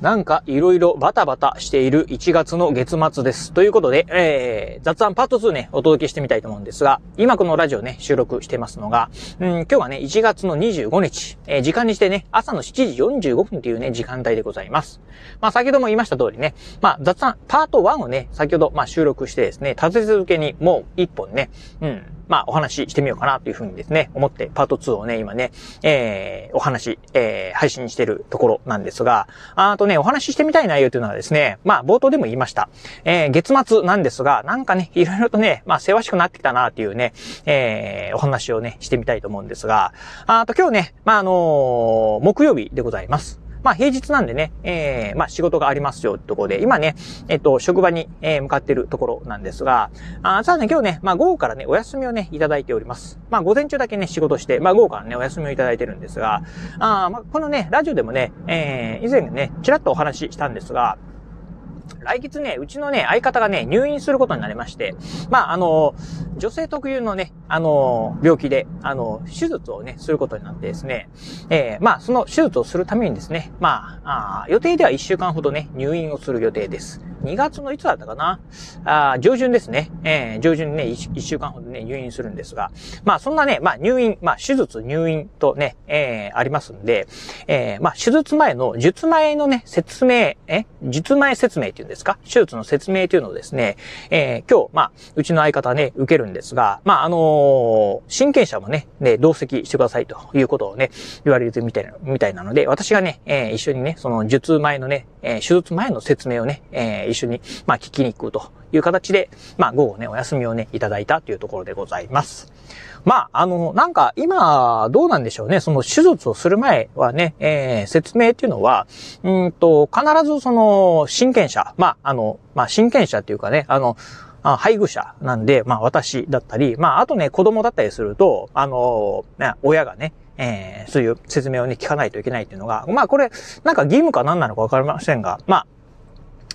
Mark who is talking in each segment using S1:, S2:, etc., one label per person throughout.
S1: なんかいろいろバタバタしている1月の月末です。ということで、えー、雑談パート2ね、お届けしてみたいと思うんですが、今このラジオね、収録してますのが、うん、今日はね、1月の25日、えー、時間にしてね、朝の7時45分というね、時間帯でございます。まあ先ほども言いました通りね、まあ雑談パート1をね、先ほどまあ収録してですね、立て続けにもう1本ね、うん、まあ、お話ししてみようかなというふうにですね、思ってパート2をね、今ね、えー、お話、えー、配信してるところなんですが、あととね、お話ししてみたい内容というのはですね、まあ、冒頭でも言いました。えー、月末なんですが、なんかね、いろいろとね、まあ、せわしくなってきたなっていうね、えー、お話をね、してみたいと思うんですが、あと今日ね、まあ、あのー、木曜日でございます。まあ平日なんでね、えー、まあ仕事がありますよってところで、今ね、えっと、職場に、えー、向かってるところなんですが、あさあね、今日ね、まあ午後からね、お休みをね、いただいております。まあ午前中だけね、仕事して、まあ午後からね、お休みをいただいてるんですが、あまあこのね、ラジオでもね、えー、以前ね、ちらっとお話ししたんですが、来月ね、うちのね、相方がね、入院することになりまして、まあ、あの、女性特有のね、あの、病気で、あの、手術をね、することになってですね、えー、まあ、その手術をするためにですね、まあ、あ予定では1週間ほどね、入院をする予定です。2月のいつだったかな。あ上旬ですね。えー、上旬にね1、1週間ほどね、入院するんですが、まあ、そんなね、まあ、入院、まあ、手術、入院とね、えー、ありますんで、えー、まあ、手術前の、術前のね、説明、え術前説明っていうんですか？手術の説明というのをですね、えー、今日、まあ、うちの相方ね、受けるんですが、まあ、あのー、親権者もね、ね、同席してくださいということをね、言われるみたいな、みたいなので、私がね、えー、一緒にね、その術前のね、えー、手術前の説明をね、えー、一緒に、まあ、聞きに行くという形で、まあ、午後ね、お休みをね、いただいたというところでございます。まあ、あの、なんか、今、どうなんでしょうね。その手術をする前はね、えー、説明っていうのは、うんと、必ずその、親権者、まあ、あの、まあ、親権者っていうかね、あの、あ配偶者なんで、まあ私だったり、まああとね、子供だったりすると、あの、ね、親がね、えー、そういう説明をね、聞かないといけないっていうのが、まあこれ、なんか義務か何なのかわかりませんが、まあ、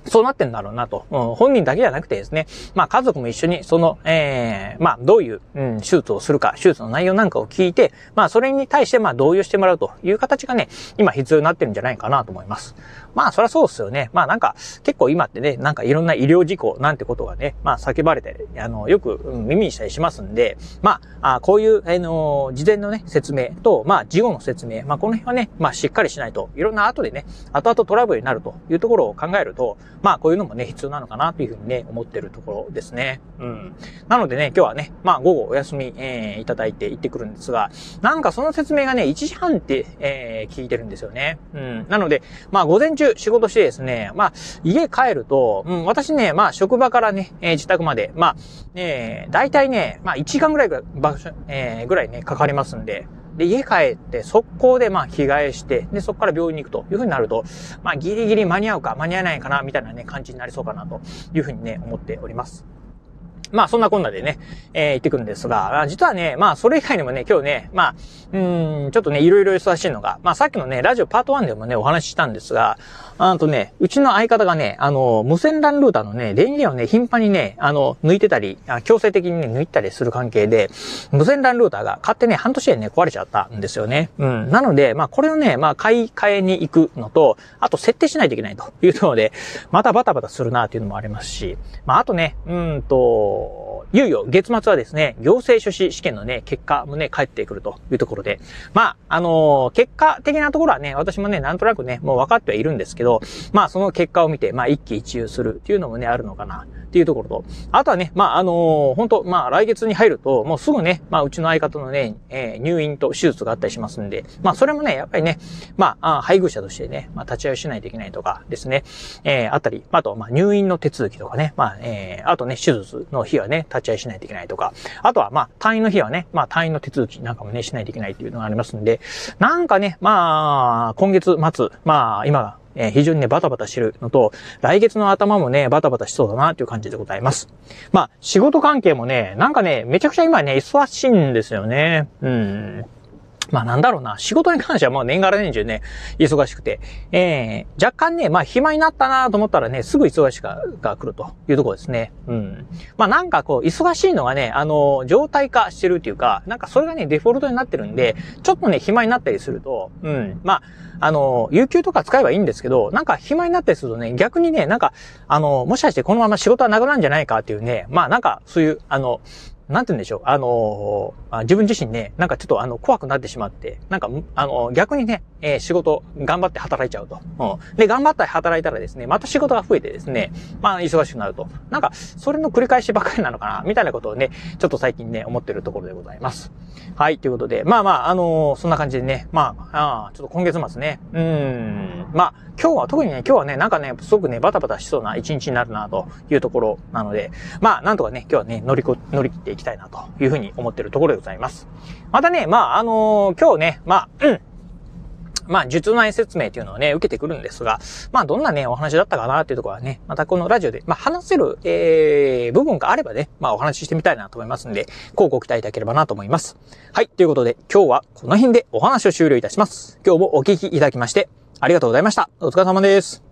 S1: そうなってんだろうなと。うん、本人だけじゃなくてですね、まあ家族も一緒にその、ええー、まあどういう、うん、手術をするか、手術の内容なんかを聞いて、まあそれに対してまあ同意をしてもらうという形がね、今必要になってるんじゃないかなと思います。まあそりゃそうですよね。まあなんか結構今ってね、なんかいろんな医療事故なんてことがね、まあ叫ばれて、あの、よく耳にしたりしますんで、まあ、あこういう、あの、事前のね、説明と、まあ事後の説明、まあこの辺はね、まあしっかりしないと、いろんな後でね、後々トラブルになるというところを考えると、まあこういうのもね、必要なのかなというふうにね、思ってるところですね。うん。なのでね、今日はね、まあ午後お休み、えー、いただいて行ってくるんですが、なんかその説明がね、1時半って、えー、聞いてるんですよね。うん。なので、まあ午前中仕事してですね、まあ家帰ると、うん、私ね、まあ職場からね、えー、自宅まで、まあ、えー、大体ね、まあ1時間ぐらい場所、えー、ぐらいね、かかりますんで、で、家帰って速攻でまあ着替えして、で、そこから病院に行くというふうになると、まあギリギリ間に合うか間に合わないかな、みたいなね、感じになりそうかなというふうにね、思っております。まあそんなこんなでね、えー、行ってくるんですが、実はね、まあそれ以外にもね、今日ね、まあ、うん、ちょっとね、いろいろ忙しいのが、まあさっきのね、ラジオパート1でもね、お話ししたんですが、あとね、うちの相方がね、あの、無線 LAN ルーターのね、電源をね、頻繁にね、あの、抜いてたり、強制的にね、抜いたりする関係で、無線 LAN ルーターが買ってね、半年でね、壊れちゃったんですよね。うん。なので、まあこれをね、まあ買い替えに行くのと、あと設定しないといけないというので、またバタバタするなっていうのもありますし、まああとね、うんと、いよいよ月末はですね、行政書士試験のね、結果もね、返ってくるというところで、まあ、あのー、結果的なところはね、私もね、なんとなくね、もう分かってはいるんですけど、まあ、その結果を見て、まあ、一喜一憂するっていうのもね、あるのかな。っていうところと、あとはね、まあ、あのー、本当まあ、来月に入ると、もうすぐね、まあ、うちの相方のね、えー、入院と手術があったりしますんで、まあ、それもね、やっぱりね、まあ、配偶者としてね、まあ、立ち会いしないといけないとかですね、えー、あったり、あと、まあ、入院の手続きとかね、まあ、えー、あとね、手術の日はね、立ち会いしないといけないとか、あとは、まあ、退院の日はね、まあ、退院の手続きなんかもね、しないといけないっていうのがありますんで、なんかね、まあ、今月末、まあ、今、え非常にね、バタバタしてるのと、来月の頭もね、バタバタしそうだなという感じでございます。まあ、仕事関係もね、なんかね、めちゃくちゃ今ね、忙しいんですよね。うん。まあなんだろうな、仕事に関してはもう年がら年中ね、忙しくて、えー、若干ね、まあ暇になったなと思ったらね、すぐ忙しがが来るというところですね。うん。まあなんかこう、忙しいのがね、あの、状態化してるっていうか、なんかそれがね、デフォルトになってるんで、ちょっとね、暇になったりすると、うん。まあ、あの、有給とか使えばいいんですけど、なんか暇になったりするとね、逆にね、なんか、あの、もしかしてこのまま仕事はなくなるんじゃないかっていうね、まあなんか、そういう、あの、なんて言うんでしょう。あの、自分自身ね、なんかちょっとあの、怖くなってしまって、なんか、あの、逆にね、えー、仕事、頑張って働いちゃうと。うん。で、頑張って働いたらですね、また仕事が増えてですね、まあ、忙しくなると。なんか、それの繰り返しばかりなのかな、みたいなことをね、ちょっと最近ね、思ってるところでございます。はい、ということで、まあまあ、あの、そんな感じでね、まあ、あちょっと今月末ね、うん、まあ、今日は、特にね、今日はね、なんかね、すごくね、バタバタしそうな一日になるな、というところなので、まあ、なんとかね、今日はね、乗りこ、乗り切っていきたいな、というふうに思ってるところでございます。またね、まあ、あのー、今日ね、まあ、うん、まあ、術内説明っていうのをね、受けてくるんですが、まあ、どんなね、お話だったかなっていうところはね、またこのラジオで、まあ、話せる、えー、部分があればね、まあ、お話ししてみたいなと思いますんで、こうご期待いただければなと思います。はい、ということで、今日はこの辺でお話を終了いたします。今日もお聞きいただきまして、ありがとうございました。お疲れ様です。